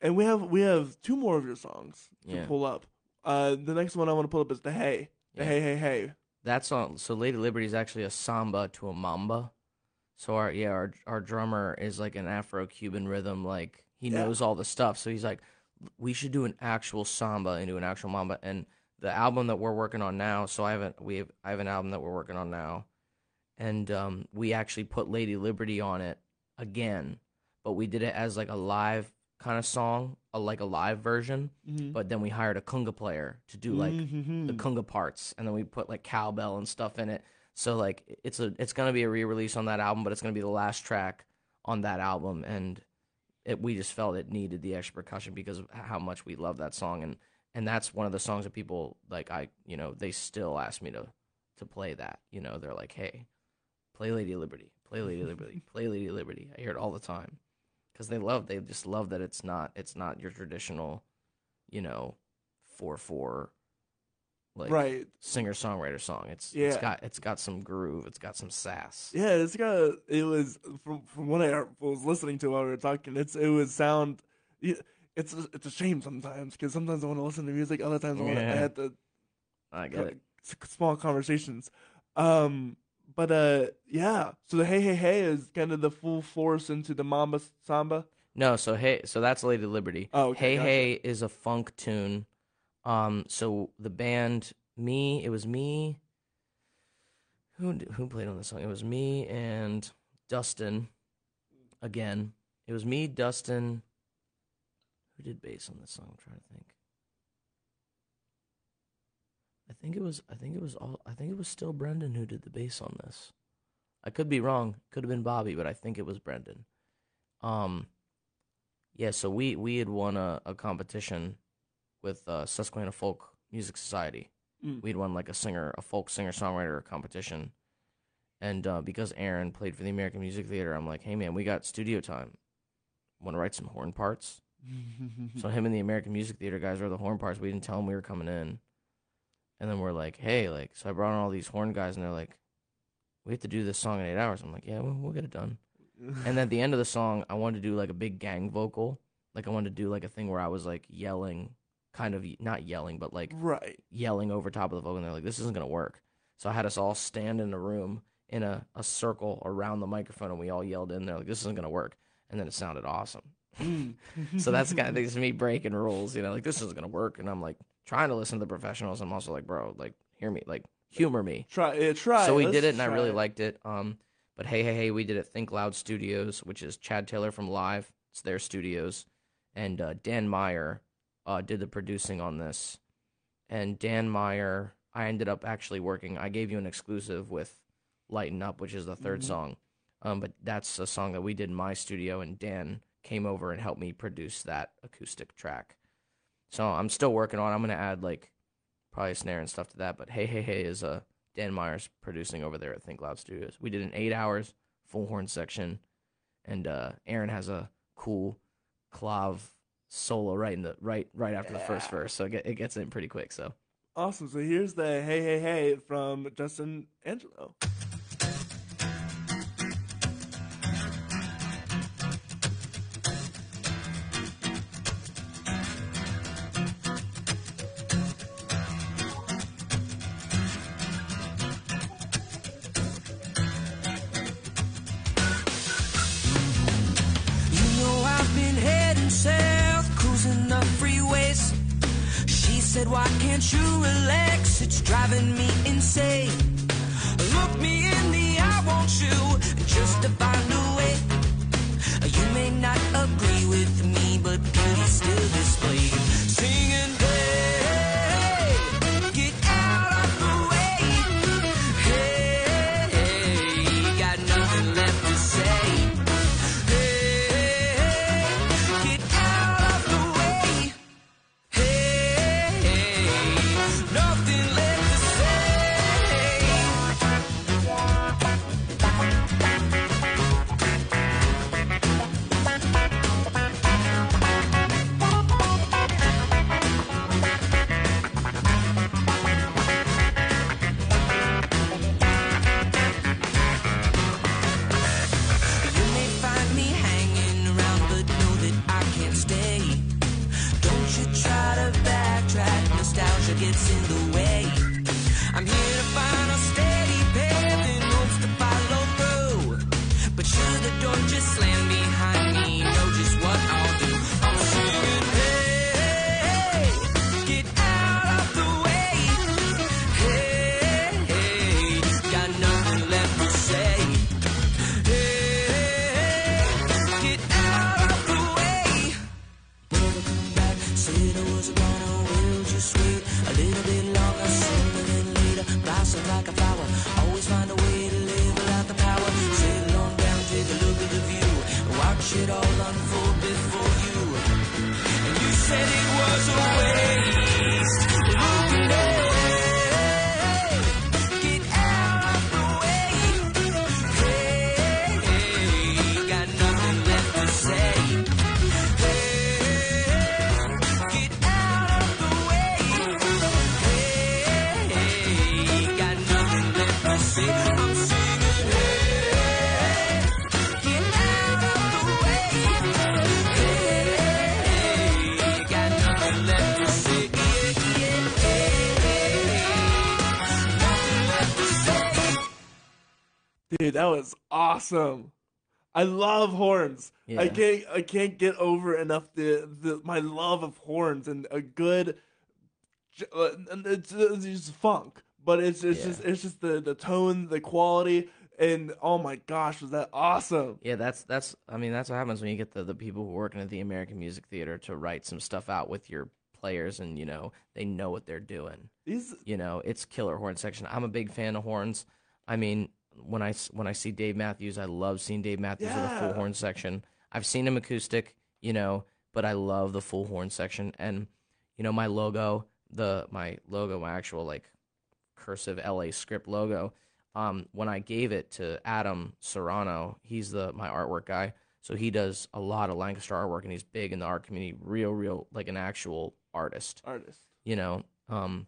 and we have we have two more of your songs to Yeah. pull up. Uh, the next one I want to pull up is the Hey, the Yeah. Hey Hey Hey. That song, so Lady Liberty is actually a samba to a mamba. So our yeah, our our drummer is like an Afro-Cuban rhythm, like he Yeah. knows all the stuff. So he's like, we should do an actual samba into an actual mamba. And the album that we're working on now, so I haven't we have I have an album that we're working on now, and um, we actually put Lady Liberty on it again, but we did it as like a live kind of song, a, like a live version. Mhm. But then we hired a conga player to do like Mhm. the conga parts, and then we put like cowbell and stuff in it. So like it's a it's gonna be a re-release on that album, but it's gonna be the last track on that album, and it we just felt it needed the extra percussion because of how much we love that song, and and that's one of the songs that people like. I you know they still ask me to to play that. You know they're like, hey, play Lady Liberty, play Lady Liberty, play Lady Liberty. I hear it all the time because they love they just love that it's not it's not your traditional, you know, four four like right. singer songwriter song. It's Yeah. it's got it's got some groove. It's got some sass. Yeah, it's got. It was from from what I was listening to while we were talking. It's it was sound. yeah, It's a, it's a shame sometimes because sometimes I want to listen to music. Other times I want to Yeah. add the I get it. small conversations. Um, but uh, yeah. So the hey hey hey is kind of the full force into the Mamba Samba. No, so hey, so that's Lady Liberty. Oh, okay, hey gotcha. hey is a funk tune. Um, so the band, me, it was me. Who who played on the song? It was me and Dustin. Again, it was me, Dustin. Who did bass on this song? I'm trying to think. I think it was. I think it was all. I think it was still Brendan who did the bass on this. I could be wrong. Could have been Bobby, but I think it was Brendan. Um, yeah. So we we had won a, a competition with uh, Susquehanna Folk Music Society. Mm. We'd won like a singer, a folk singer songwriter competition, and uh, because Aaron played for the American Music Theater, I'm like, hey man, we got studio time. Want to write some horn parts? So him and the American Music Theater guys wrote the horn parts. We didn't tell them we were coming in, and then we're like, hey, like, so I brought in all these horn guys, and they're like, we have to do this song in eight hours. I'm like, yeah, we'll, we'll get it done. And at the end of the song, I wanted to do like a big gang vocal, like I wanted to do like a thing where I was like yelling, kind of not yelling, but like right. yelling over top of the vocal. And they're like, this isn't gonna work. So I had us all stand in a room in a, a circle around the microphone, and we all yelled in there like, this isn't gonna work. And then it sounded awesome. Mm. So that's kind of things me breaking rules, you know, like this isn't gonna work. And I'm like trying to listen to the professionals. I'm also like, bro, like hear me, like humor me. try. Yeah, try. so we did it, and I really it. liked it. Um, but hey, hey, hey, we did it. Think Loud Studios, which is Chad Taylor from Live. It's their studios, and uh, Dan Meyer uh, did the producing on this. And Dan Meyer, I ended up actually working. I gave you an exclusive with Lighten Up, which is the 3rd Mhm. song. Um, but that's a song that we did in my studio, and Dan came over and helped me produce that acoustic track. So I'm still working on. it. I'm gonna add like probably a snare and stuff to that. But hey, hey, hey is uh, Dan Myers producing over there at Think Loud Studios. We did an eight hours full horn section, and uh, Aaron has a cool clav solo right in the right right after the first verse, so it, get, it gets in pretty quick. So Awesome. So here's the hey hey hey from Justin Angelo. Why can't you relax? It's driving me insane. Look me in the eye, won't you? Just in the way. Dude, that was awesome. I love horns. I can't I can't get over enough the, the my love of horns and a good uh, it's, it's just funk, but it's it's Yeah. just it's just the the tone, the quality, and oh my gosh, was that awesome? Yeah, that's that's. I mean, that's what happens when you get the the people who are working at the American Music Theater to write some stuff out with your players, and you know they know what they're doing. These You know, it's killer horn section. I'm a big fan of horns. I mean, when I when I see Dave Matthews, I love seeing Dave Matthews with a full horn section. I've seen him acoustic, you know, but I love the full horn section. And you know, my logo, the my logo, my actual like cursive LA script logo. Um, when I gave it to Adam Serrano, he's the my artwork guy. So he does a lot of Lancaster artwork, and he's big in the art community, real, real, like an actual artist Artist. you know. Um,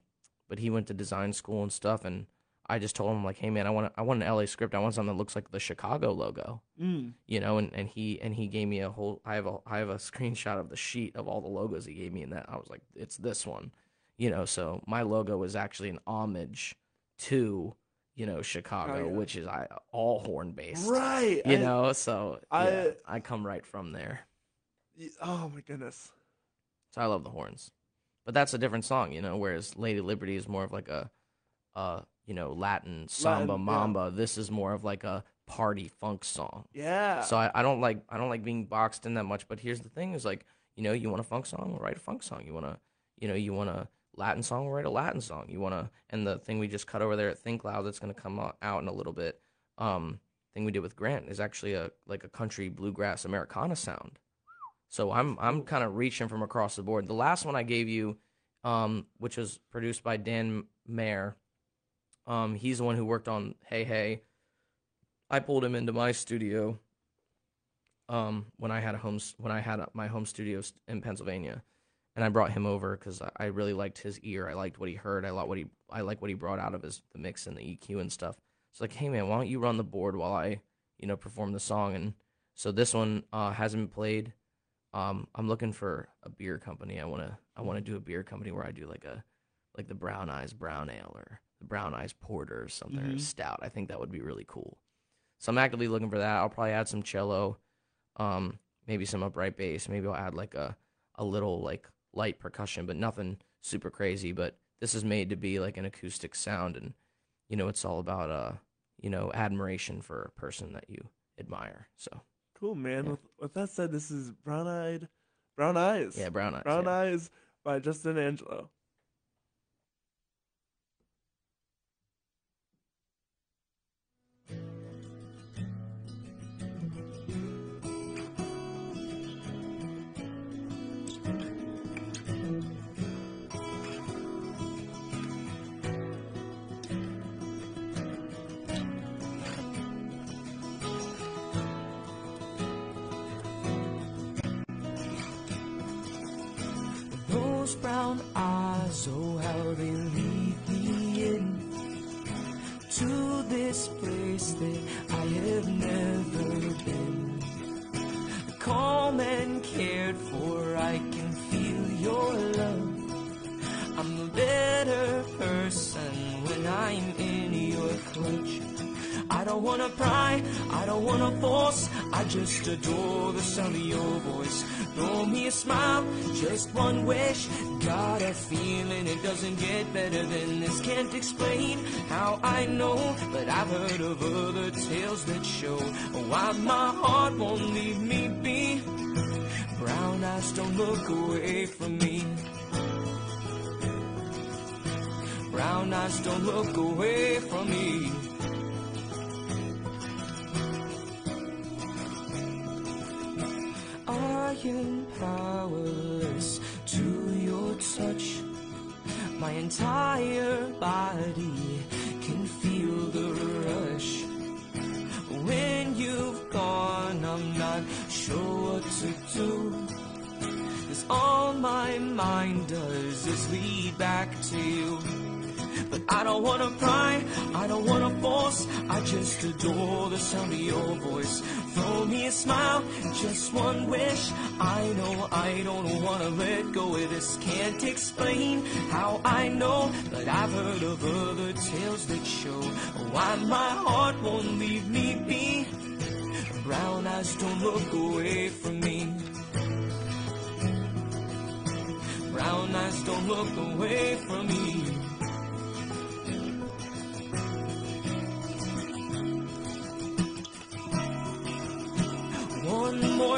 but he went to design school and stuff, and I just told him like, hey man, I want I want an LA script. I want something that looks like the Chicago logo, Mm. you know. And, and he and he gave me a whole. I have a I have a screenshot of the sheet of all the logos he gave me, and that I was like, it's this one, you know. So my logo is actually an homage to you know Chicago, Oh, yeah. which is I all horn based, Right. you I- know. So I- yeah, I come right from there. Oh my goodness. So I love the horns. But that's a different song, you know, whereas Lady Liberty is more of like a uh, you know, Latin samba Latin, yeah. mamba. This is more of like a party funk song. Yeah. So I, I don't like I don't like being boxed in that much, but here's the thing is like, you know, you want a funk song, write a funk song. You wanna you know, you want a Latin song, write a Latin song. You wanna and the thing we just cut over there at Think Loud that's gonna come out, out in a little bit, um, thing we did with Grant is actually a like a country bluegrass Americana sound. So I'm I'm kind of reaching from across the board. The last one I gave you, um, which was produced by Dan Mayer, um, he's the one who worked on Hey Hey. I pulled him into my studio, um, when I had a home when I had my home studio in Pennsylvania, and I brought him over because I, I really liked his ear. I liked what he heard. I liked what he I like what he brought out of his the mix and the EQ and stuff. It's like, hey man, why don't you run the board while I, you know, perform the song? And so this one uh, hasn't been played. Um, I'm looking for a beer company. I wanna I wanna do a beer company where I do like a like the Brown Eyes Brown Ale or the Brown Eyes Porter or something or Mhm. stout. I think that would be really cool. So I'm actively looking for that. I'll probably add some cello, um, maybe some upright bass. Maybe I'll add like a a little like light percussion, but nothing super crazy. But this is made to be like an acoustic sound, and you know it's all about uh you know admiration for a person that you admire. So cool, man. yeah. With, with that said, this is Brown Eyed, Brown Eyes. yeah, Brown Eyes. Brown yeah. Eyes by Justin Angelo. brown eyes, oh how they lead me in to this place that I have never been. Calm and cared for, I can feel your love. I'm a better person when I'm in your clutch. I don't wanna pry, I don't wanna force, I just adore the sound of your voice. Throw me a smile, just one wish. Got a feeling it doesn't get better than this. Can't explain how I know, but I've heard of other tales that show why my heart won't leave me be. Brown eyes don't look away from me. Brown eyes don't look away from me. Am powerless to your touch. My entire body can feel the rush. When you've gone, I'm not sure what to do. Cause all my mind does is lead back to you. But I don't wanna pry, I don't wanna force. I just adore the sound of your voice. Throw me a smile, just one wish. I know I don't wanna let go of this. Can't explain how I know, but I've heard of other tales that show why my heart won't leave me be. Brown eyes don't look away from me. Brown eyes don't look away from me.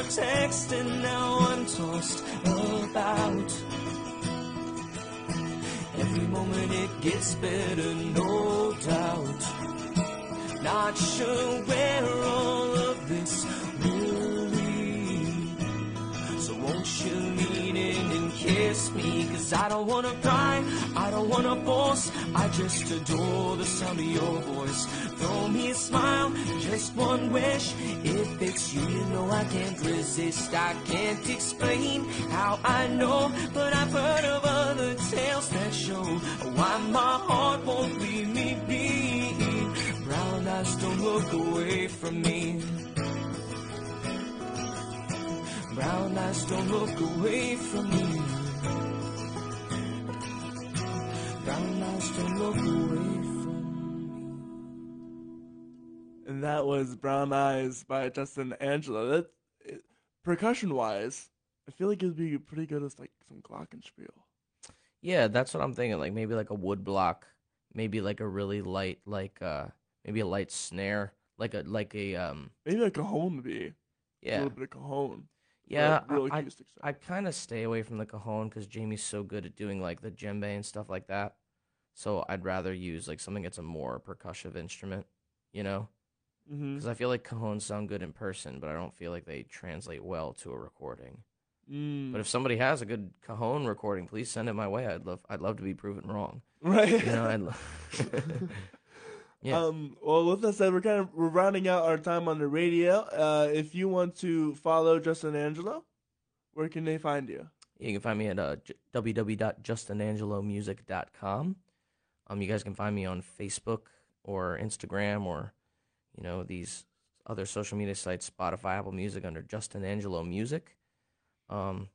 Text and now I'm tossed about. Every moment it gets better, no doubt. Not sure where all of this will lead. So won't you lean in kiss me? Cause I don't wanna pry, I don't wanna force. I just adore the sound of your voice. Throw me a smile, just one wish. If it's you, you know I can't resist. I can't explain how I know, but I've heard of other tales that show why my heart won't leave me be. Brown eyes don't look away from me. Brown eyes don't look away from me. Brown eyes don't look away from me. And that was Brown Eyes by Justin Angelo. That percussion wise, I feel like it'd be pretty good as like some glockenspiel. Yeah, that's what I'm thinking. Like maybe like a wood block, maybe like a really light, like uh, maybe a light snare, like a like a um, Maybe like a cajon would be Yeah. a yeah, little bit of cajon. Yeah. I, I. I kind of stay away from the cajon because Jamie's so good at doing like the djembe and stuff like that. So I'd rather use like something that's a more percussive instrument, you know, mm-hmm. because I feel like cajons sound good in person, but I don't feel like they translate well to a recording. mm. But if somebody has a good cajon recording, please send it my way. I'd love I'd love to be proven wrong. right. You know, I'd lo- Yeah. Um, well, with that said, we're kind of we're rounding out our time on the radio. Uh, if you want to follow Justin Angelo, where can they find you? You can find me at uh, www.justinangelomusic.com. Um, you guys can find me on Facebook or Instagram or, you know, these other social media sites, Spotify, Apple Music under Justin Angelo Music. Um,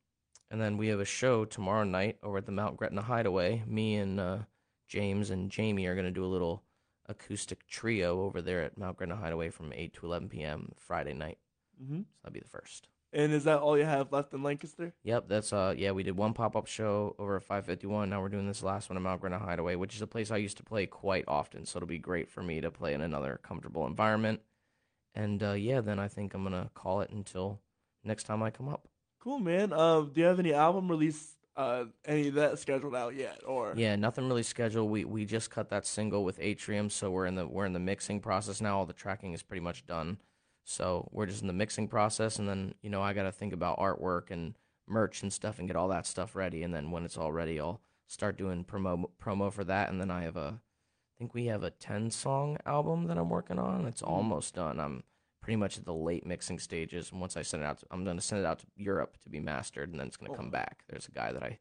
and then we have a show tomorrow night over at the Mount Gretna Hideaway. Me and uh, James and Jamie are going to do a little acoustic trio over there at Mount Gretna Hideaway from 8 to 11 p.m. Friday night. Mm-hmm. So that'll be the first. And is that all you have left in Lancaster? Yep, that's uh yeah, we did one pop up show over at five fifty one. Now we're doing this last one at Mount Gretna Hideaway, which is a place I used to play quite often, so it'll be great for me to play in another comfortable environment. And uh yeah, then I think I'm gonna call it until next time I come up. Cool, man. Um, do you have any album release? Uh, any of that scheduled out yet? Or Yeah, nothing really scheduled. We we just cut that single with Atrium, so we're in the we're in the mixing process now. All the tracking is pretty much done. So we're just in the mixing process and then, you know, I gotta think about artwork and merch and stuff and get all that stuff ready and then when it's all ready I'll start doing promo promo for that and then I have a I think we have a 10 song album that I'm working on. It's almost done. I'm pretty much at the late mixing stages and once I send it out to, I'm going to send it out to Europe to be mastered and then it's going to come back. There's a guy that I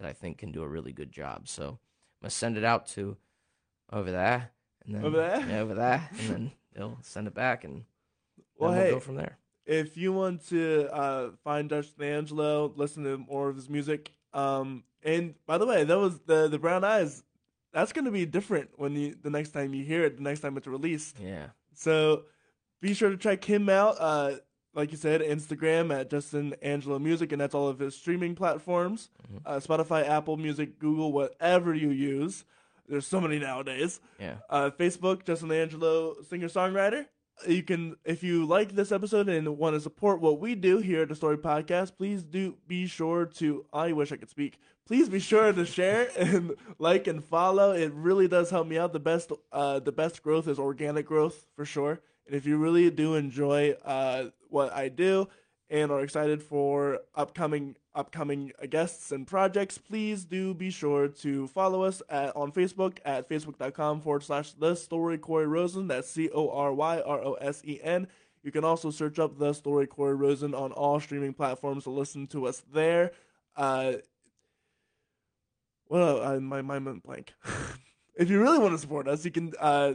that I think can do a really good job. So I'm going to send it out to over there and then Over there? Yeah, over there and then they'll send it back and well, then we'll hey, go from there. if you want to uh, find Justin Angelo, listen to more of his music. Um, and by the way, that was the the Brown Eyes. That's gonna be different when you the next time you hear it, the next time it's released. Yeah. So be sure to check him out. Uh, like you said, Instagram at Justin Angelo Music, and that's all of his streaming platforms uh, Spotify, Apple Music, Google, whatever you use. There's so many nowadays. Yeah. Uh, Facebook, Justin Angelo, singer songwriter. You can, if you like this episode and want to support what we do here at the Story Podcast, please do be sure to. I wish I could speak. Please be sure to share and like and follow. It really does help me out. The best, uh, the best growth is organic growth for sure. And if you really do enjoy uh, what I do and are excited for upcoming upcoming guests and projects, please do be sure to follow us at, on Facebook at facebook.com forward slash the story Cory Rosen. That's C O R Y R O S E N. You can also search up the story Cory Rosen on all streaming platforms to listen to us there. Uh, well, I, my mind went blank. if you really want to support us, you can uh,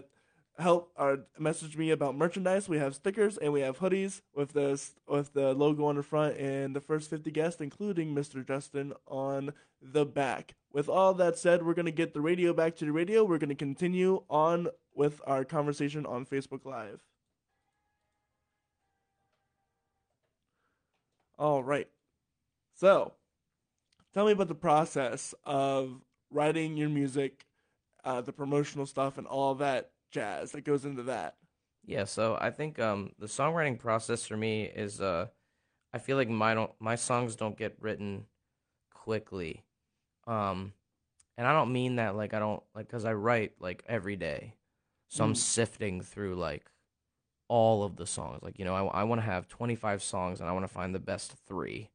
help or message me about merchandise. We have stickers and we have hoodies with the with the logo on the front and the first 50 guests, including Mr. Justin, on the back. With all that said, we're gonna get the radio back to the radio. We're gonna continue on with our conversation on Facebook Live. All right. So, tell me about the process of writing your music, uh, the promotional stuff, and all that jazz that goes into that. Yeah, so I think um, the songwriting process for me is uh, I feel like my don't my songs don't get written quickly, um, and I don't mean that like I don't like because I write like every day, so I'm Mm. sifting through like all of the songs. Like you know, I I want to have 25 songs and I want to find the best three,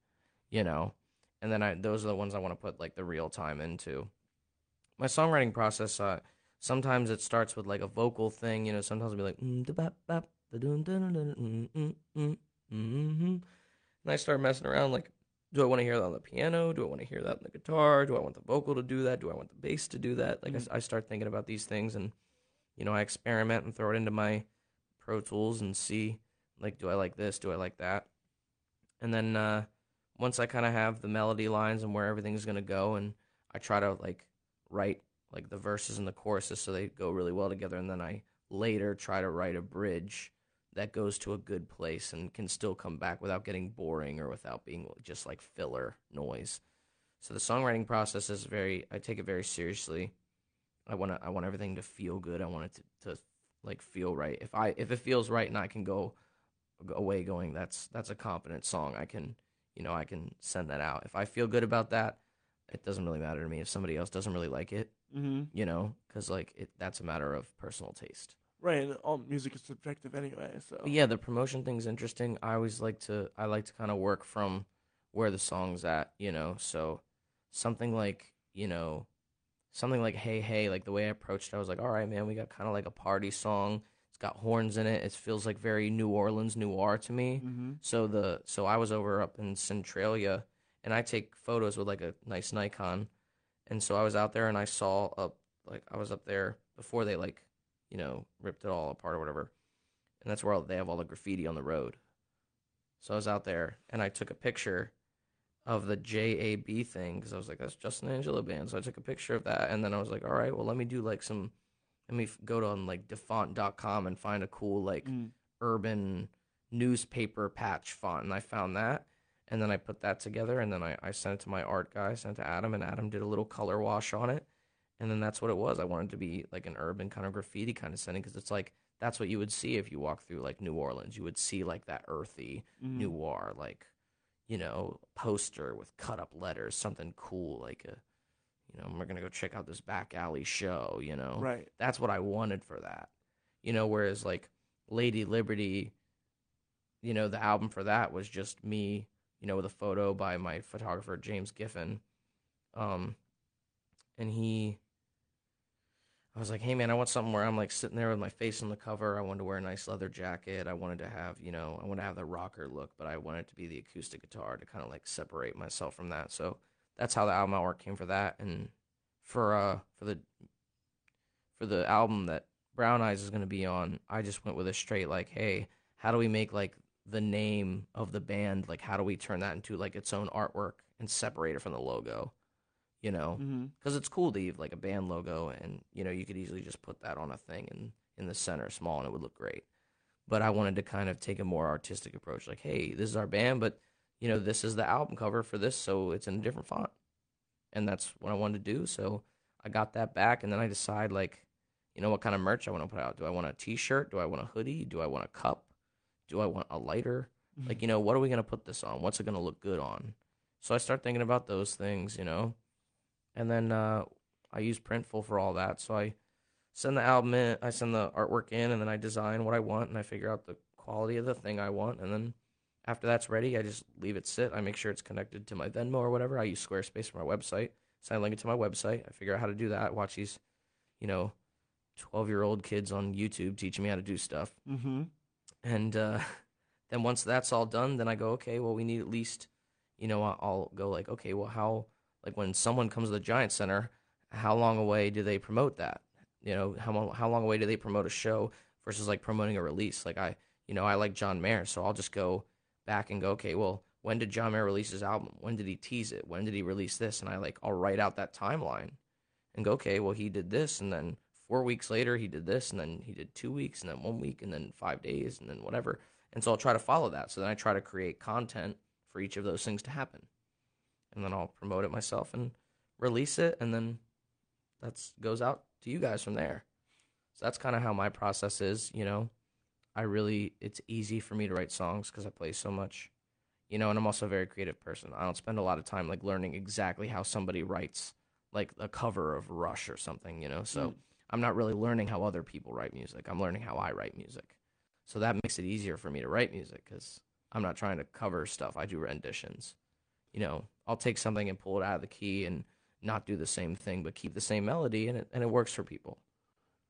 you know, and then I those are the ones I want to put like the real time into. My songwriting process, uh, sometimes it starts with like a vocal thing, you know. Sometimes I'll be like, mm, mm mm mm mm and I start messing around. Like, do I want to hear that on the piano? Do I want to hear that on the guitar? Do I want the vocal to do that? Do I want the bass to do that? Like, I start thinking about these things, and you know, I experiment and throw it into my Pro Tools and see, like, do I like this? Do I like that? And then uh, once I kind of have the melody lines and where everything's gonna go, and I try to like write like the verses and the choruses so they go really well together and then I later try to write a bridge that goes to a good place and can still come back without getting boring or without being just like filler noise. So the songwriting process is very I take it very seriously. I want to I want everything to feel good. I want it to, to like feel right. If I if it feels right and I can go away going that's that's a competent song. I can you know I can send that out. If I feel good about that, it doesn't really matter to me if somebody else doesn't really like it Mm-hmm. you know, because like it, that's a matter of personal taste. Right, and all music is subjective anyway. So But yeah, the promotion thing's interesting. I always like to I like to kind of work from where the song's at, you know. So something like you know, something like Hey Hey, like the way I approached, it, I was like, all right, man, we got kind of like a party song. It's got horns in it. It feels like very New Orleans noir to me. Mm-hmm. So the so I was over up in Centralia, and I take photos with like a nice Nikon, and so I was out there and I saw up like I was up there before they like you know ripped it all apart or whatever, and that's where all, they have all the graffiti on the road. So I was out there and I took a picture of the JAB thing because I was like that's Justin Angelo band. So I took a picture of that, and then I was like, all right, well let me do like some, let me f- go to on like dafont.com and find a cool like Mm. urban newspaper patch font and I found that and then I put that together and then I, I sent it to my art guy, sent it to Adam and Adam did a little color wash on it and then that's what it was. I wanted to be like an urban kind of graffiti kind of setting because it's like that's what you would see if you walk through like New Orleans. You would see like that earthy Mm. noir like you know poster with cut up letters, something cool like a you know, we're going to go check out this back alley show, you know Right. that's what I wanted for that. You know, whereas like Lady Liberty, you know, the album for that was just me, you know, with a photo by my photographer James Giffen. Um and he I was like, "Hey man, I want something where I'm like sitting there with my face on the cover. I wanted to wear a nice leather jacket. I wanted to have, you know, I want to have the rocker look, but I wanted to be the acoustic guitar to kind of like separate myself from that." So that's how the album artwork came for that and for uh for the for the album that Brown Eyes is going to be on, I just went with a straight like, hey, how do we make like the name of the band like how do we turn that into like its own artwork and separate it from the logo, you know? Mm-hmm. Because it's cool to have like a band logo, and you know you could easily just put that on a thing and in the center, small, and it would look great. but I wanted to kind of take a more artistic approach. Like, hey, this is our band, but you know, this is the album cover for this, so it's in a different font, and that's what I wanted to do. So I got that back, and then I decide like, you know, what kind of merch I want to put out. Do I want a T-shirt? Do I want a hoodie? Do I want a cup? Do I want a lighter? Like, you know, what are we gonna put this on? What's it gonna look good on? So I start thinking about those things, you know, and then uh, I use Printful for all that. So I send the album in, I send the artwork in, and then I design what I want, and I figure out the quality of the thing I want, and then after that's ready, I just leave it sit. I make sure it's connected to my Venmo or whatever. I use Squarespace for my website, so I link it to my website. I figure out how to do that. Watch these, you know, twelve year old kids on YouTube teaching me how to do stuff. Mm-hmm. And uh, then once that's all done, then I go, okay, well, we need at least, you know, I'll- go like, okay, well, how, like when someone comes to the Giant Center, how long away do they promote that? You know, how how long away do they promote a show versus like promoting a release? Like I, you know, I like John Mayer, so I'll just go back and go, okay, well, when did John Mayer release his album? When did he tease it? When did he release this? And I like, I'll write out that timeline and go, okay, well, he did this, and then four weeks later he did this, and then he did two weeks, and then one week, and then five days, and then whatever. And so I'll try to follow that. So then I try to create content for each of those things to happen, and then I'll promote it myself and release it, and then that's goes out to you guys from there. So that's kind of how my process is. You know, I really it's easy for me to write songs because I play so much. You know, and I'm also a very creative person. I don't spend a lot of time like learning exactly how somebody writes like a cover of Rush or something, you know. So Mm. I'm not really learning how other people write music. I'm learning how I write music. So that makes it easier for me to write music cuz I'm not trying to cover stuff. I do renditions. You know, I'll take something and pull it out of the key and not do the same thing but keep the same melody and it and it works for people.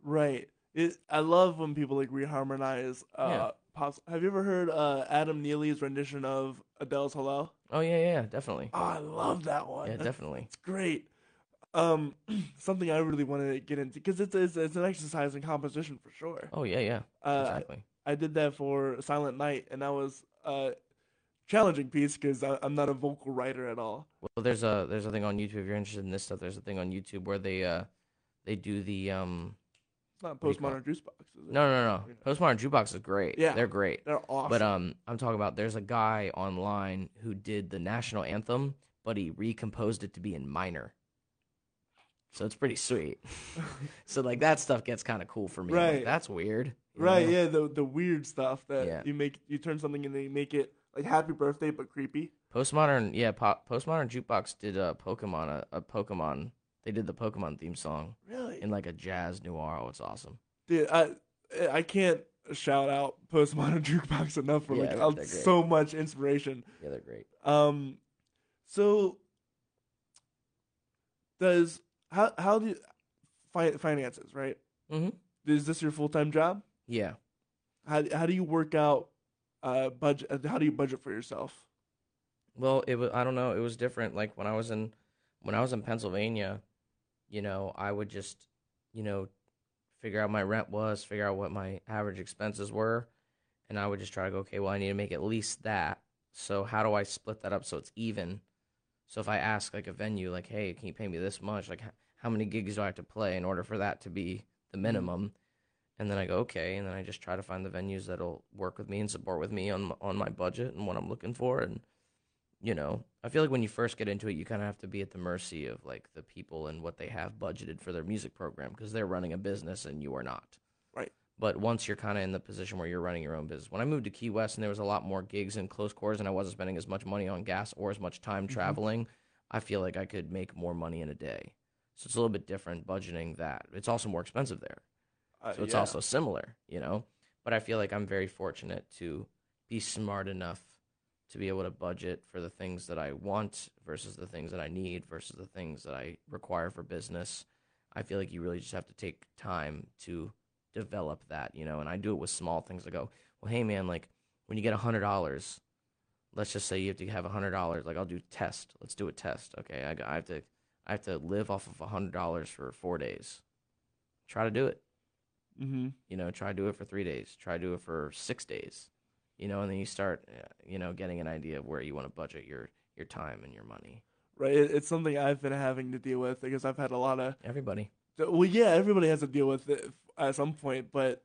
Right. It, I love when people like reharmonize. Uh, Yeah. pops. Have you ever heard uh, Adam Neely's rendition of Adele's "Hello"? Oh yeah, yeah, yeah, definitely. Oh, I love that one. Yeah, definitely. It's great. Um, something I really want to get into because it's, it's it's an exercise in composition for sure. Oh yeah, yeah. Uh, exactly. I did that for Silent Night, and that was a challenging piece because I'm not a vocal writer at all. Well, there's a there's a thing on YouTube if you're interested in this stuff. There's a thing on YouTube where they uh they do the um It's not postmodern jukebox. Is it? no no no postmodern jukebox is great. Yeah. they're great. they're awesome. But um, I'm talking about there's a guy online who did the national anthem, but he recomposed it to be in minor. So it's pretty sweet. so like that stuff gets kind of cool for me. I'm like, Right. That's weird. right? know? Yeah, the the weird stuff that Yeah. you make you turn something and they make it like Happy Birthday but creepy. Postmodern, yeah. Po- Postmodern jukebox did a Pokemon, a, a Pokemon. They did the Pokemon theme song Really, in like a jazz noir. Oh, it's awesome. dude. I I can't shout out Postmodern Jukebox enough for Yeah, like they're- they're great. so much inspiration. Yeah, they're great. Um, so does how how do you, fi- finances right? Mhm. Is this your full time job? Yeah. How how do you work out uh budget? uh, How do you budget for yourself? Well, it was I don't know, it was different. Like when I was in when I was in Pennsylvania, you know, I would just, you know, figure out my rent was, figure out what my average expenses were, and I would just try to go, okay, well, I need to make at least that. So how do I split that up so it's even? So if I ask like a venue like, "Hey, can you pay me this much? Like how many gigs do I have to play in order for that to be the mm-hmm. minimum?" And then I go, "Okay," and then I just try to find the venues that'll work with me and support with me on on my budget and what I'm looking for and you know, I feel like when you first get into it, you kind of have to be at the mercy of like the people and what they have budgeted for their music program because they're running a business and you are not. But once you're kind of in the position where you're running your own business, when I moved to Key West and there was a lot more gigs and close quarters and I wasn't spending as much money on gas or as much time Mhm. traveling, I feel like I could make more money in a day. So it's a little bit different budgeting that. It's also more expensive there. Uh, So it's yeah. also similar, you know. But I feel like I'm very fortunate to be smart enough to be able to budget for the things that I want versus the things that I need versus the things that I require for business. I feel like you really just have to take time to develop that, you know. And I do it with small things. I go, well, hey man, like when you get a hundred dollars, let's just say you have to have a hundred dollars. Like I'll do test. Let's do a test. Okay, I, got- I have to I have to live off of a hundred dollars for four days. Try to do it Mhm. you know try to do it for three days try to do it for six days you know and then you start uh, you know getting an idea of where you want to budget your your time and your money right. It's something I've been having to deal with because I've had a lot of everybody well, yeah, everybody has to deal with it at some point, but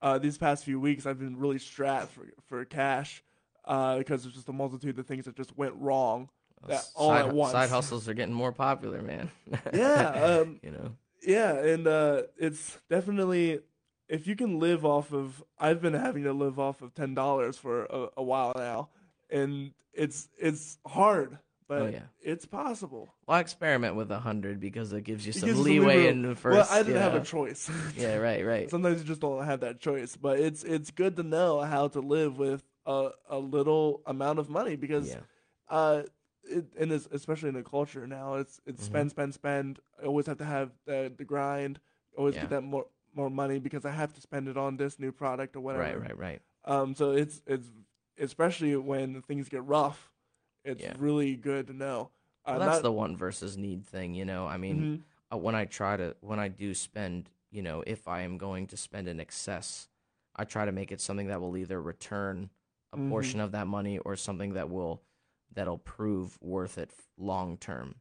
uh, these past few weeks I've been really strapped for for cash uh, because there's just a multitude of things that just went wrong. That all at once. side hustles are getting more popular, man. Yeah, um, you know. Yeah, and uh, it's definitely if you can live off of. I've been having to live off of ten dollars for a, a while now, and it's it's hard, but Oh, yeah. it's possible. Well, experiment with a hundred because it gives you some gives leeway wiggle- in the first. Well, I didn't you have a choice. Yeah, right, right. Sometimes you just don't have that choice, but it's it's good to know how to live with a a little amount of money because Yeah. uh, it, and especially in the culture now, it's it's Mhm. spend, spend, spend. I always have to have the the grind. Always Yeah. get that more more money because I have to spend it on this new product or whatever. Right, right, right. Um, so it's it's especially when things get rough, it's Yeah. really good to know. Uh, Well, that's not- the one versus need thing, you know. I mean, Mhm. uh, when I try to, when I do spend, you know, if I am going to spend in excess, I try to make it something that will either return a Mhm. portion of that money or something that will, that'll prove worth it long term.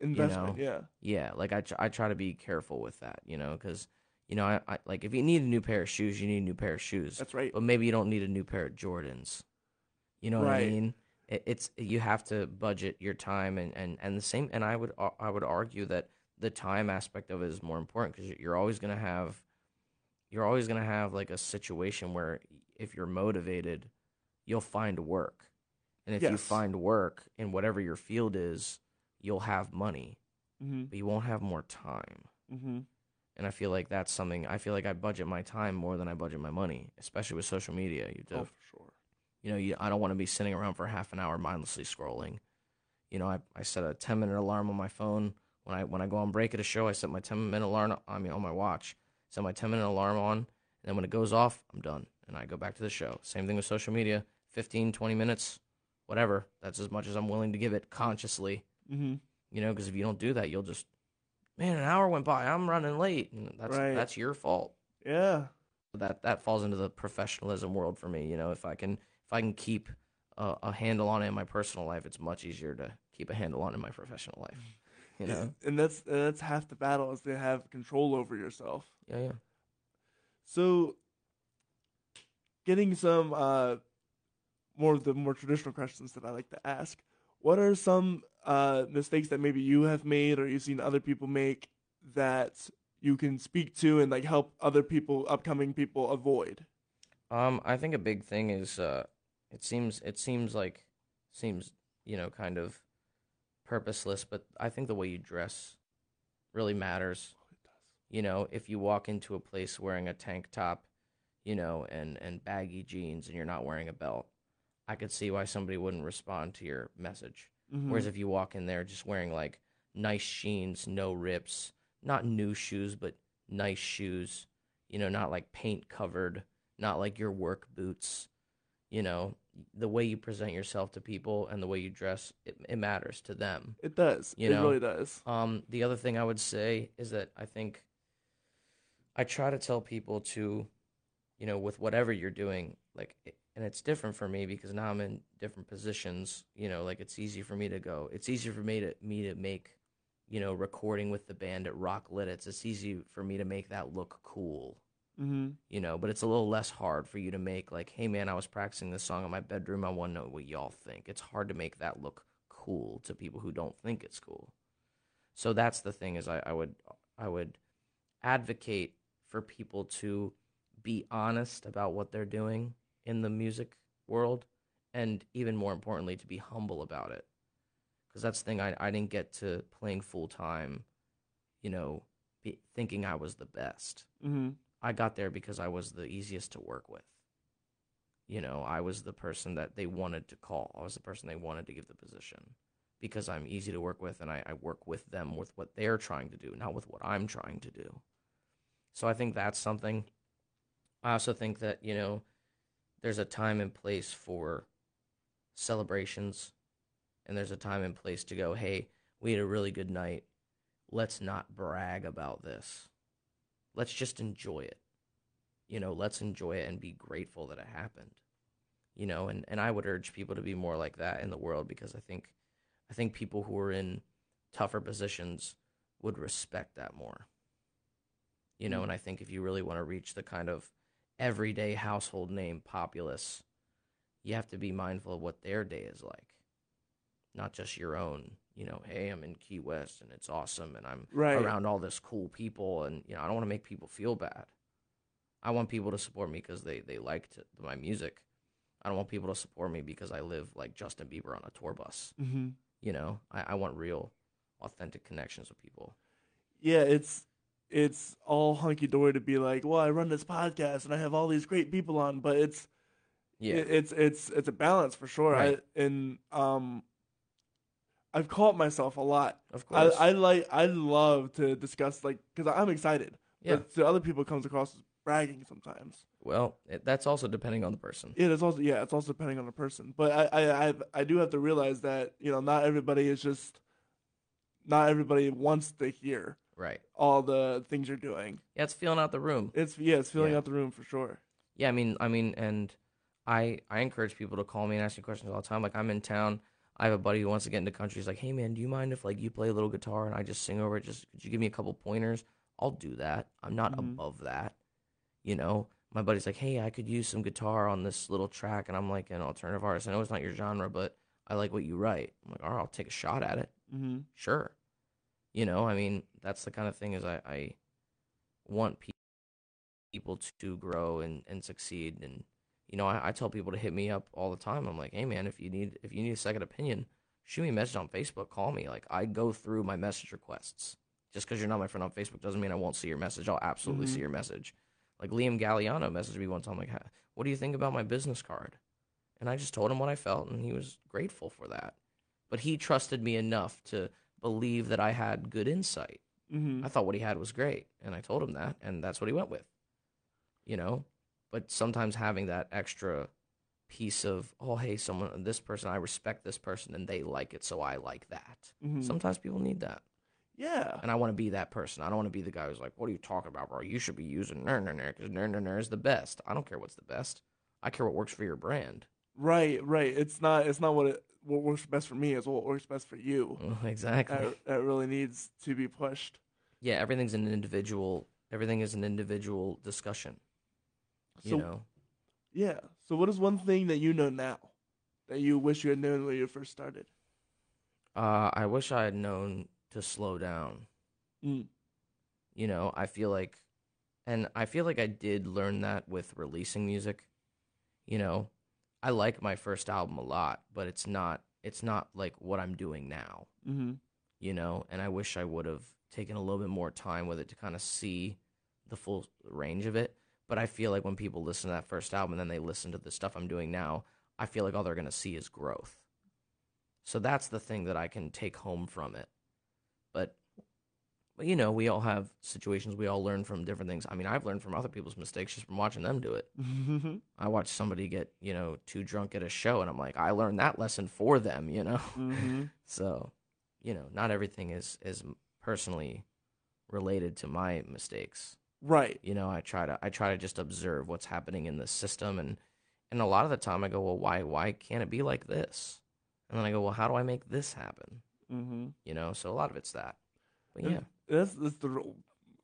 investment. know, yeah. Yeah, like I, tr- I try to be careful with that, you know, because, you know, I, I like if you need a new pair of shoes, you need a new pair of shoes. That's right. but maybe you don't need a new pair of Jordans. You know what I mean? It, it's you have to budget your time and, and, and the same. And I would I would argue that the time aspect of it is more important because you're always gonna have you're always gonna have like a situation where if you're motivated, you'll find work, and if you find work in whatever your field is, you'll have money, Mm-hmm. but you won't have more time. Mm-hmm. And I feel like that's something I feel like I budget my time more than I budget my money, especially with social media. You Oh, do for sure. You know, you, I don't want to be sitting around for half an hour mindlessly scrolling. You know, I, I set a 10 minute alarm on my phone. When I when I go on break at a show, I set my 10 minute alarm I mean on my watch. Set my 10 minute alarm on, and then when it goes off, I'm done and I go back to the show. Same thing with social media. 15, 20 minutes, whatever. That's as much as I'm willing to give it consciously. Mm-hmm. You know, because if you don't do that, you'll just man, an hour went by. I'm running late, and that's Right. that's your fault Yeah. that that falls into the professionalism world for me. You know, if I can if I can keep a, a handle on it in my personal life, it's much easier to keep a handle on it in my professional life. You know, And that's and that's half the battle is to have control over yourself. yeah, yeah. So, getting some uh, more of the more traditional questions that I like to ask. What are some uh, mistakes that maybe you have made or you've seen other people make that you can speak to and like help other people, upcoming people, avoid? Um, I think a big thing is uh, it seems it seems like seems you know kind of purposeless, but I think the way you dress really matters. You know, if you walk into a place wearing a tank top, you know, and and baggy jeans, and you're not wearing a belt, I could see why somebody wouldn't respond to your message. Mhm. Whereas if you walk in there just wearing like nice jeans, no rips, not new shoes, but nice shoes, you know, not like paint covered, not like your work boots, you know, the way you present yourself to people and the way you dress, it, it matters to them. it does. you it know, really does. Um, the other thing I would say is that I think I try to tell people to, you know, with whatever you're doing, like, and it's different for me because now I'm in different positions. You know, like it's easy for me to go. It's easier for me to me to make, you know, recording with the band at Rock Lititz. It's easy for me to make that look cool Mm-hmm. you know, but it's a little less hard for you to make like, hey man, I was practicing this song in my bedroom. I want to know what y'all think. It's hard to make that look cool to people who don't think it's cool. So that's the thing is I, I would I would advocate for people to be honest about what they're doing in the music world and even more importantly to be humble about it. Cuz that's the thing I I didn't get to playing full time, you know, be, thinking I was the best. Mm-hmm. I got there because I was the easiest to work with. You know, I was the person that they wanted to call. I was the person they wanted to give the position because I'm easy to work with and I, I work with them with what they're trying to do, not with what I'm trying to do. So I think that's something. I also think that, you know, there's a time and place for celebrations and there's a time and place to go, hey, we had a really good night. Let's not brag about this let's just enjoy it. You know, let's enjoy it and be grateful that it happened. You know, and, and I would urge people to be more like that in the world because I think I think people who are in tougher positions would respect that more. You know, Mm. and I think if you really want to reach the kind of everyday household name populace, you have to be mindful of what their day is like, not just your own. You know, hey, I'm in Key West and it's awesome, and I'm Right. around all this cool people, and you know, I don't want to make people feel bad. I want people to support me because they they liked my music. I don't want people to support me because I live like Justin Bieber on a tour bus. Mm-hmm. You know, I, I want real, authentic connections with people. Yeah, it's it's all hunky dory to be like, well, I run this podcast and I have all these great people on, but it's Yeah, it- it's it's it's a balance for sure. Right. I, and um, I've caught myself a lot. of course. I like I love to discuss like because I'm excited. Yeah. But to other people, comes across as bragging sometimes. well, it, that's also depending on the person. It is also yeah, it's also depending on the person. But I I I, I do have to realize that you know not everybody is just not everybody wants to hear Right. all the things you're doing. Yeah, it's feeling out the room. It's yeah, it's filling Yeah. out the room for sure. Yeah, I mean, I mean, and I I encourage people to call me and ask me questions all the time. Like I'm in town, I have a buddy who wants to get into country. He's like, "Hey man, do you mind if like you play a little guitar and I just sing over it? Just could you give me a couple pointers? I'll do that. I'm not Mhm. above that, you know." My buddy's like, "Hey, I could use some guitar on this little track," and I'm like, "An alternative artist. I know it's not your genre, but I like what you write." I'm like, "All right, I'll take a shot at it." Mm-hmm. Sure, you know. I mean, that's the kind of thing is I I want pe- people to grow and and succeed and you know, I, I tell people to hit me up all the time. I'm like, hey man, if you need if you need a second opinion, shoot me a message on Facebook, call me. Like I go through my message requests. Just because you're not my friend on Facebook doesn't mean I won't see your message. I'll absolutely Mhm. see your message. Like Liam Galliano messaged me one time, like, what do you think about my business card? And I just told him what I felt, and he was grateful for that. But he trusted me enough to believe that I had good insight. Mm-hmm. I thought what he had was great, and I told him that, and that's what he went with. You know, but sometimes having that extra piece of, oh, hey, someone, this person, I respect this person, and they like it, so I like that. Mhm. Sometimes people need that, Yeah. and I want to be that person. I don't want to be the guy who's like, what are you talking about, bro? You should be using ner ner ner because ner ner ner is the best. I don't care what's the best. I care what works for your brand. Right, right. It's not it's not what it what works best for me, it's what works best for you. exactly. That, that really needs to be pushed. yeah, everything's an individual. Everything is an individual discussion. You So know. yeah. So what is one thing that you know now that you wish you had known when you first started? Uh, I wish I had known to slow down. Mm. You know, I feel like, and I feel like I did learn that with releasing music. You know, I like my first album a lot, but it's not, it's not like what I'm doing now. Mm-hmm. You know, and I wish I would have taken a little bit more time with it to kind of see the full range of it. But I feel like when people listen to that first album and then they listen to the stuff I'm doing now, I feel like all they're going to see is growth. So that's the thing that I can take home from it. But, but you know, we all have situations. We all learn from different things. I mean, I've learned from other people's mistakes just from watching them do it. Mm-hmm. I watched somebody get, you know, too drunk at a show, and I'm like, I learned that lesson for them, you know? mm-hmm. So, you know, not everything is is personally related to my mistakes. Right. You know, I try to I try to just observe what's happening in the system and and a lot of the time I go, "Well, why why can't it be like this?" And then I go, "Well, how do I make this happen?" Mm-hmm. You know, so a lot of it's that. But yeah. That's that's the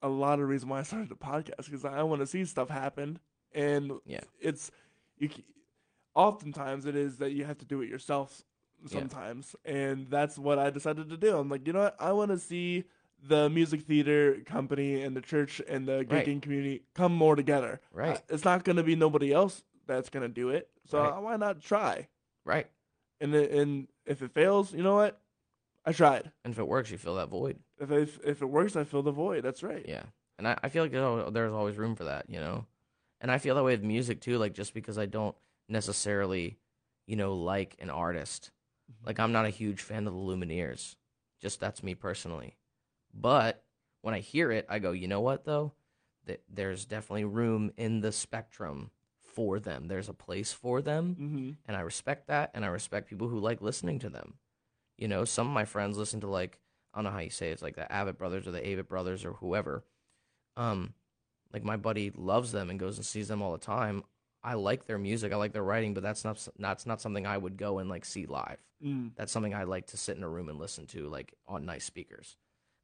a lot of reason why I started the podcast because I want to see stuff happen, and Yeah. it's you. Oftentimes, it is that you have to do it yourself. Yeah. Sometimes, and that's what I decided to do. I'm like, you know what? I want to see the music theater company and the church and the Right. community come more together. Right. Uh, it's not going to be nobody else that's going to do it, so Right. why not try? Right. And and if it fails, you know what? I tried. And if it works, you fill that void. If if, if it works, I fill the void. That's right. Yeah. And I, I feel like there's there's always room for that, you know? And I feel that way with music too, like just because I don't necessarily, you know, like an artist. Like I'm not a huge fan of the Lumineers. Just that's me personally. But when I hear it, I go, you know what though? That there's definitely room in the spectrum for them. There's a place for them Mm-hmm. and I respect that, and I respect people who like listening to them. You know, some of my friends listen to like I don't know how you say it, it's like the Abbott Brothers or the Avett Brothers or whoever. Um, like my buddy loves them and goes and sees them all the time. I like their music, I like their writing, but that's not that's not something I would go and like see live. Mm. That's something I like to sit in a room and listen to, like on nice speakers.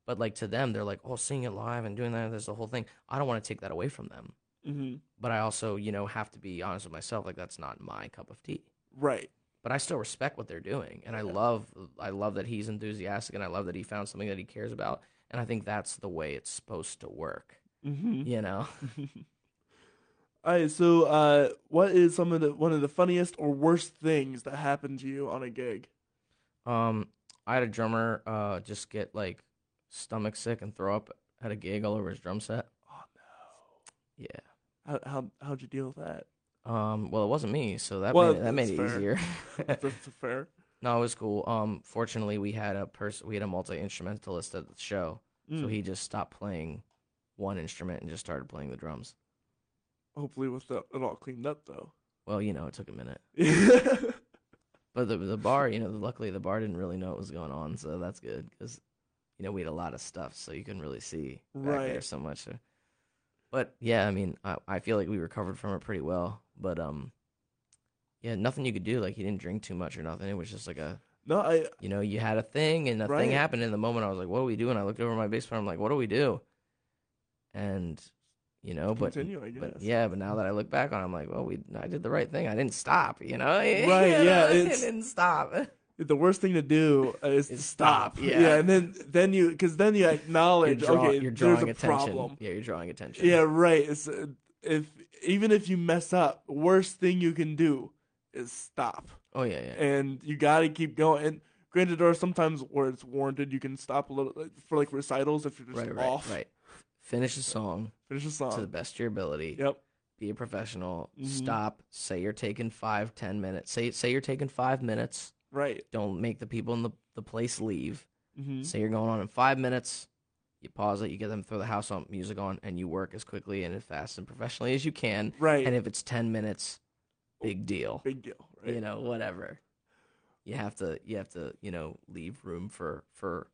But like to them, they're like, oh, seeing it live and doing that, there's the whole thing. I don't want to take that away from them. hmm but I also, you know, have to be honest with myself. Like that's not my cup of tea. Right. But I still respect what they're doing, and I love, I love that he's enthusiastic, and I love that he found something that he cares about, and I think that's the way it's supposed to work. hmm You know, All right. So, uh, what is some of the one of the funniest or worst things that happened to you on a gig? um, I had a drummer uh just get like stomach sick and throw up at a gig all over his drum set. Oh no. Yeah. How how how'd you deal with that? Um. Well, it wasn't me, so that Well, made it, that made it fair. easier. That's, fair. no, it was cool. Um. Fortunately, we had a person. We had a multi instrumentalist at the show, so Mm. he just stopped playing one instrument and just started playing the drums. Hopefully, with the, it all cleaned up though. Well, you know, it took a minute, but the the bar, you know, luckily the bar didn't really know what was going on, so that's good because, you know, we had a lot of stuff, so you couldn't really see back there so much. But yeah, I mean, I, I feel like we recovered from it pretty well. But um, yeah, nothing you could do. Like he didn't drink too much or nothing. It was just like a No, I you know, you had a thing and a Right. thing happened in the moment. I was like, what do we do? And I looked over my player. I'm like, what do we do? And, you know, but, continue. But yeah, but now that I look back on it, I'm like, well, we, I did the right thing. I didn't stop, you know? Right, yeah, I didn't stop. The worst thing to do is to Is stop. stop, yeah. and then then you because then you You're, acknowledge draw- okay, you're there's drawing a attention. problem. Yeah, you're drawing attention. Yeah, right. It's, if even if you mess up, worst thing you can do is stop, Oh, yeah, yeah. and you got to keep going. And granted, there are sometimes where it's warranted. You can stop a little like, for like recitals if you're just Right, right, off. right. Finish the song Finish the song to the best of your ability. Yep. Be a professional. Mhm. Stop. Say you're taking five, ten minutes. Say say you're taking five minutes. Right. Don't make the people in the, the place leave. hmm Say you're going on in five minutes. You pause it. You get them to throw the house on music on, and you work as quickly and as fast and professionally as you can. Right. And if it's ten minutes, big deal. Big deal. Right. You know, whatever. You have to. You have to. You know, leave room for for.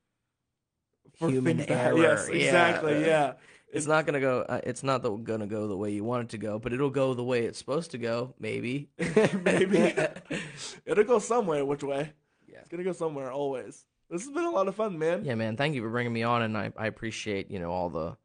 For human things to ha- error, Yes. yeah. Exactly. Yeah. It's not gonna go. Uh, it's not the, gonna go the way you want it to go, but it'll go the way it's supposed to go. Maybe. Maybe. It'll go somewhere. Which way? Yeah. It's gonna go somewhere always. This has been a lot of fun, man. Yeah, man. Thank you for bringing me on, and I, I appreciate you know all the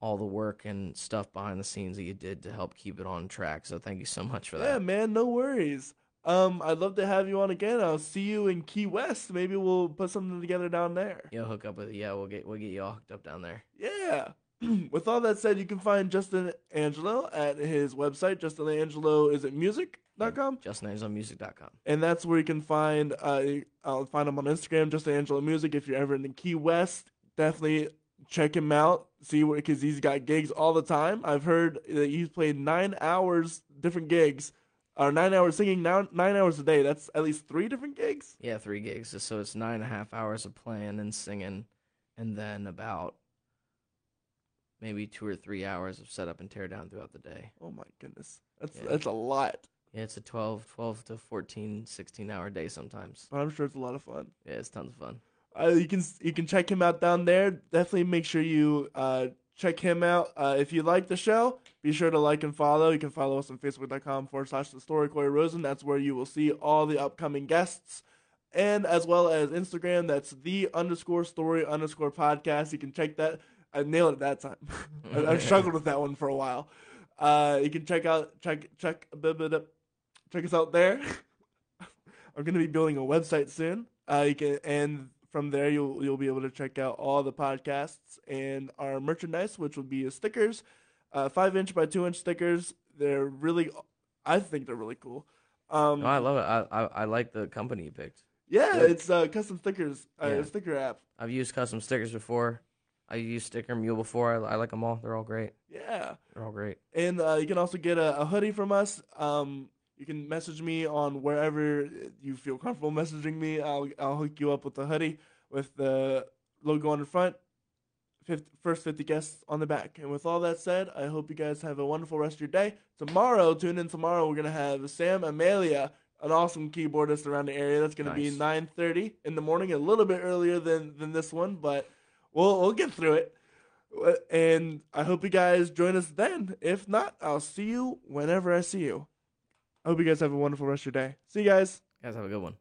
all the work and stuff behind the scenes that you did to help keep it on track. So thank you so much for that. Yeah, man, no worries. Um, I'd love to have you on again. I'll see you in Key West. Maybe we'll put something together down there. Yeah, hook up with yeah. We'll get we'll get you all hooked up down there. Yeah. With all that said, you can find Justin Angelo at his website. Justin Angelo is it music.com? JustinAngeloMusic.com. And that's where you can find uh I'll find him on Instagram, Justin Angelo Music. If you're ever in the Key West, definitely check him out. See what because he's got gigs all the time. I've heard that he's played nine hours different gigs. Or nine hours singing now nine hours a day. That's at least three different gigs. Yeah, three gigs. So it's nine and a half hours of playing and singing, and then about maybe two or three hours of setup and tear down throughout the day. Oh my goodness. That's Yeah. that's a lot. Yeah, it's a 12, 12 to 14, 16 hour day sometimes. But I'm sure it's a lot of fun. Yeah, it's tons of fun. Uh, you can you can check him out down there. Definitely make sure you uh, check him out. Uh, if you like the show, be sure to like and follow. You can follow us on Facebook.com forward slash the story Cory Rosen. That's where you will see all the upcoming guests. And as well as Instagram, that's the underscore story underscore podcast. You can check that. I nailed it that time. I, I've struggled with that one for a while. Uh, you can check out check check check us out there. I'm gonna be building a website soon. Uh, you can and from there you'll you'll be able to check out all the podcasts and our merchandise, which will be stickers, uh, five inch by two inch stickers. They're really, I think they're really cool. Um, No, I love it. I, I I like the company you picked. yeah, good. it's uh, custom stickers, uh, Yeah. sticker app. I've used custom stickers before. I used Sticker Mule before. I, I like them all. They're all great. Yeah. They're all great. And uh, you can also get a, a hoodie from us. Um, you can message me on wherever you feel comfortable messaging me. I'll I'll hook you up with the hoodie with the logo on the front, 50, first 50 guests on the back. And with all that said, I hope you guys have a wonderful rest of your day. Tomorrow, tune in tomorrow. We're gonna have Sam Amelia an awesome keyboardist around the area. That's gonna be Nice. 9:30 in the morning, a little bit earlier than than this one, but we'll we'll get through it. Uh, And I hope you guys join us then. If not, I'll see you whenever I see you. I hope you guys have a wonderful rest of your day. See you guys. Guys, have a good one.